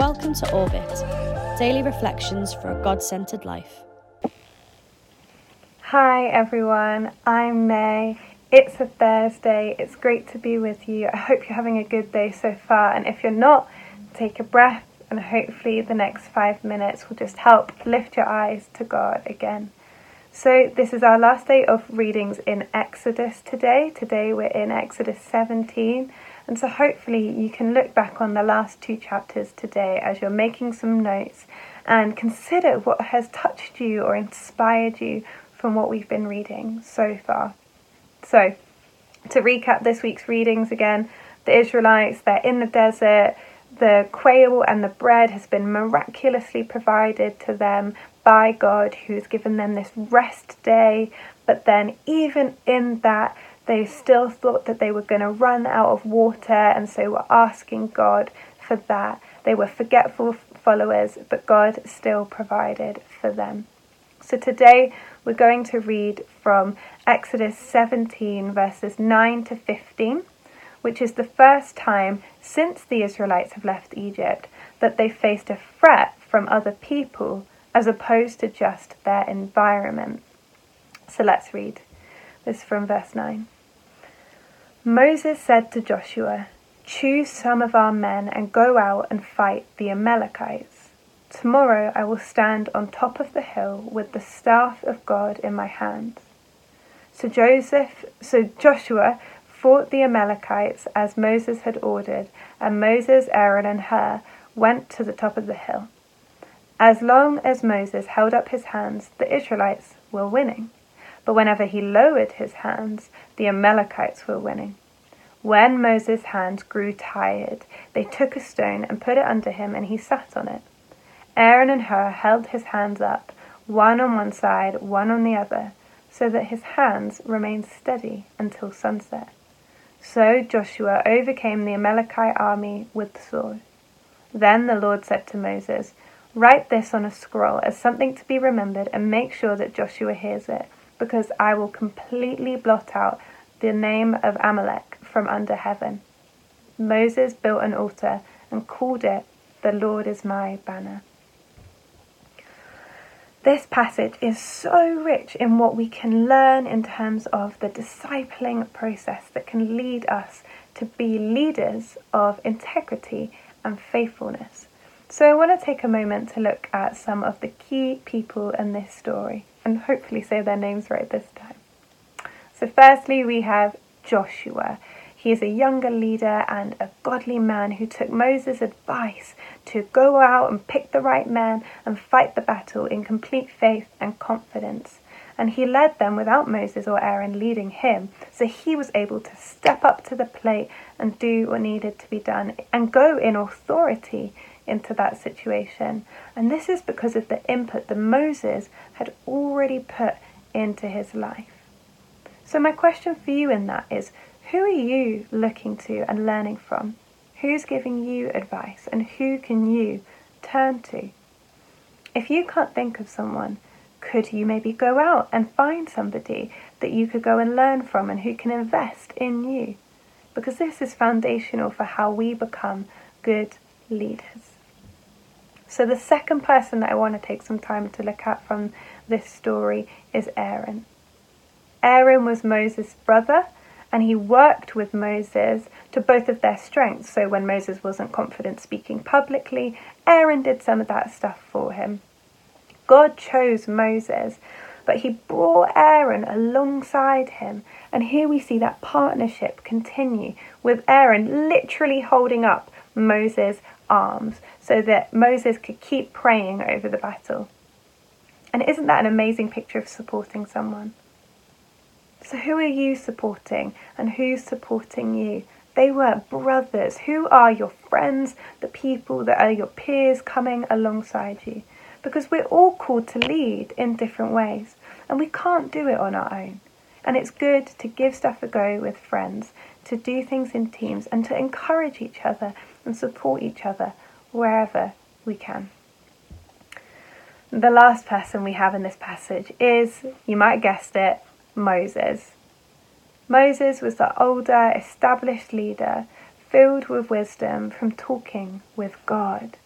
Welcome to Orbit, daily reflections for a God centered life. Hi everyone, I'm Mae. It's a Thursday. It's great to be with you. I hope you're having a good day so far, and if you're not, take a breath and hopefully the next five minutes will just help lift your eyes to God again. So, this is our last day of readings in Exodus today. Today we're in Exodus 17, and so hopefully you can look back on the last two chapters today as you're making some notes and consider what has touched you or inspired you from what we've been reading so far. So, to recap this week's readings again, the Israelites, they're in the desert, the quail and the bread has been miraculously provided to them by God, who's given them this rest day. But then, even in that, they still thought that they were going to run out of water, and so were asking God for that. They were forgetful followers, but God still provided for them. So today we're going to read from Exodus 17, verses 9 to 15, which is the first time since the Israelites have left Egypt that they faced a threat from other people as opposed to just their environment. So let's read this from verse 9. Moses said to Joshua, Choose some of our men and go out and fight the Amalekites. Tomorrow I will stand on top of the hill with the staff of God in my hand. So Joseph, so Joshua fought the Amalekites as Moses had ordered, and Moses, Aaron, and Hur went to the top of the hill. As long as Moses held up his hands, the Israelites were winning. But whenever he lowered his hands, the Amalekites were winning. When Moses' hands grew tired, they took a stone and put it under him, and he sat on it. Aaron and Hur held his hands up, one on one side, one on the other, so that his hands remained steady until sunset. So Joshua overcame the Amalekite army with the sword. Then the Lord said to Moses, Write this on a scroll as something to be remembered and make sure that Joshua hears it, because I will completely blot out the name of Amalek from under heaven. Moses built an altar and called it, The Lord is my banner. This passage is so rich in what we can learn in terms of the discipling process that can lead us to be leaders of integrity and faithfulness. So, I want to take a moment to look at some of the key people in this story and hopefully say their names right this time. So, firstly, we have Joshua. He is a younger leader and a godly man who took Moses' advice to go out and pick the right men and fight the battle in complete faith and confidence. And he led them without Moses or Aaron leading him, so he was able to step up to the plate and do what needed to be done and go in authority into that situation. And this is because of the input that Moses had already put into his life. So, my question for you in that is who are you looking to and learning from? Who's giving you advice and who can you turn to? If you can't think of someone, could you maybe go out and find somebody that you could go and learn from and who can invest in you? Because this is foundational for how we become good leaders. So, the second person that I want to take some time to look at from this story is Aaron. Aaron was Moses' brother and he worked with Moses to both of their strengths. So, when Moses wasn't confident speaking publicly, Aaron did some of that stuff for him. God chose Moses, but he brought Aaron alongside him. And here we see that partnership continue with Aaron literally holding up Moses' arms so that Moses could keep praying over the battle. And isn't that an amazing picture of supporting someone? So, who are you supporting and who's supporting you? They were brothers. Who are your friends, the people that are your peers coming alongside you? Because we're all called to lead in different ways and we can't do it on our own. And it's good to give stuff a go with friends, to do things in teams, and to encourage each other and support each other wherever we can. The last person we have in this passage is, you might guessed it, Moses. Moses was the older, established leader, filled with wisdom from talking with God.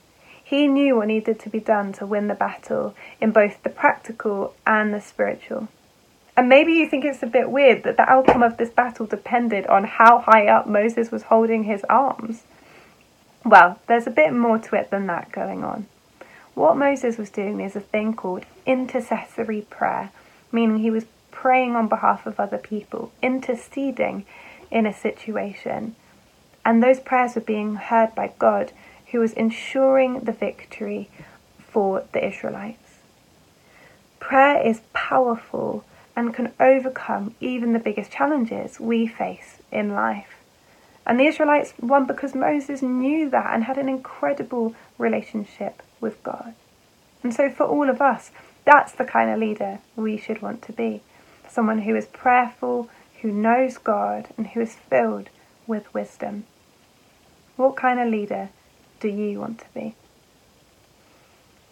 He knew what needed to be done to win the battle in both the practical and the spiritual. And maybe you think it's a bit weird that the outcome of this battle depended on how high up Moses was holding his arms. Well, there's a bit more to it than that going on. What Moses was doing is a thing called intercessory prayer, meaning he was praying on behalf of other people, interceding in a situation. And those prayers were being heard by God, who was ensuring the victory for the Israelites. Prayer is powerful and can overcome even the biggest challenges we face in life. And the Israelites won because Moses knew that and had an incredible relationship with God. And so, for all of us, that's the kind of leader we should want to be someone who is prayerful, who knows God, and who is filled with wisdom. What kind of leader do you want to be?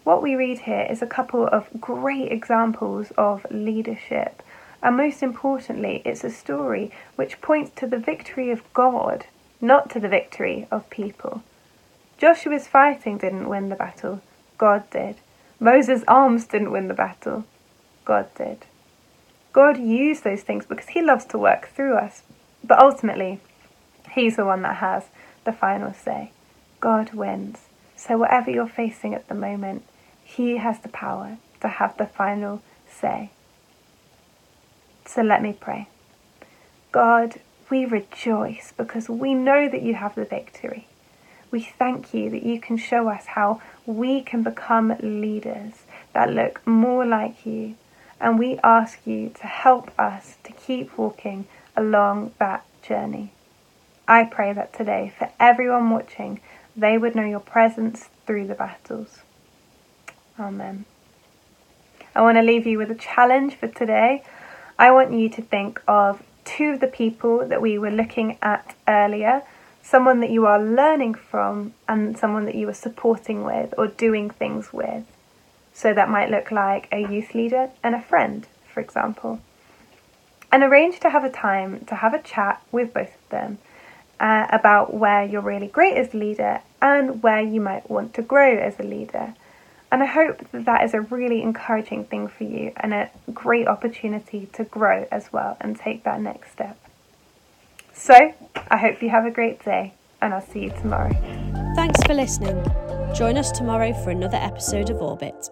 What we read here is a couple of great examples of leadership. And most importantly, it's a story which points to the victory of God, not to the victory of people. Joshua's fighting didn't win the battle, God did. Moses' arms didn't win the battle, God did. God used those things because He loves to work through us. But ultimately, He's the one that has the final say. God wins. So, whatever you're facing at the moment, He has the power to have the final say. So, let me pray. God, we rejoice because we know that you have the victory. We thank you that you can show us how we can become leaders that look more like you. And we ask you to help us to keep walking along that journey. I pray that today, for everyone watching, they would know your presence through the battles. Amen. I want to leave you with a challenge for today. I want you to think of two of the people that we were looking at earlier someone that you are learning from and someone that you are supporting with or doing things with. So that might look like a youth leader and a friend, for example. And arrange to have a time to have a chat with both of them uh, about where you're really great as a leader and where you might want to grow as a leader. And I hope that that is a really encouraging thing for you and a great opportunity to grow as well and take that next step. So, I hope you have a great day, and I'll see you tomorrow. Thanks for listening. Join us tomorrow for another episode of Orbit.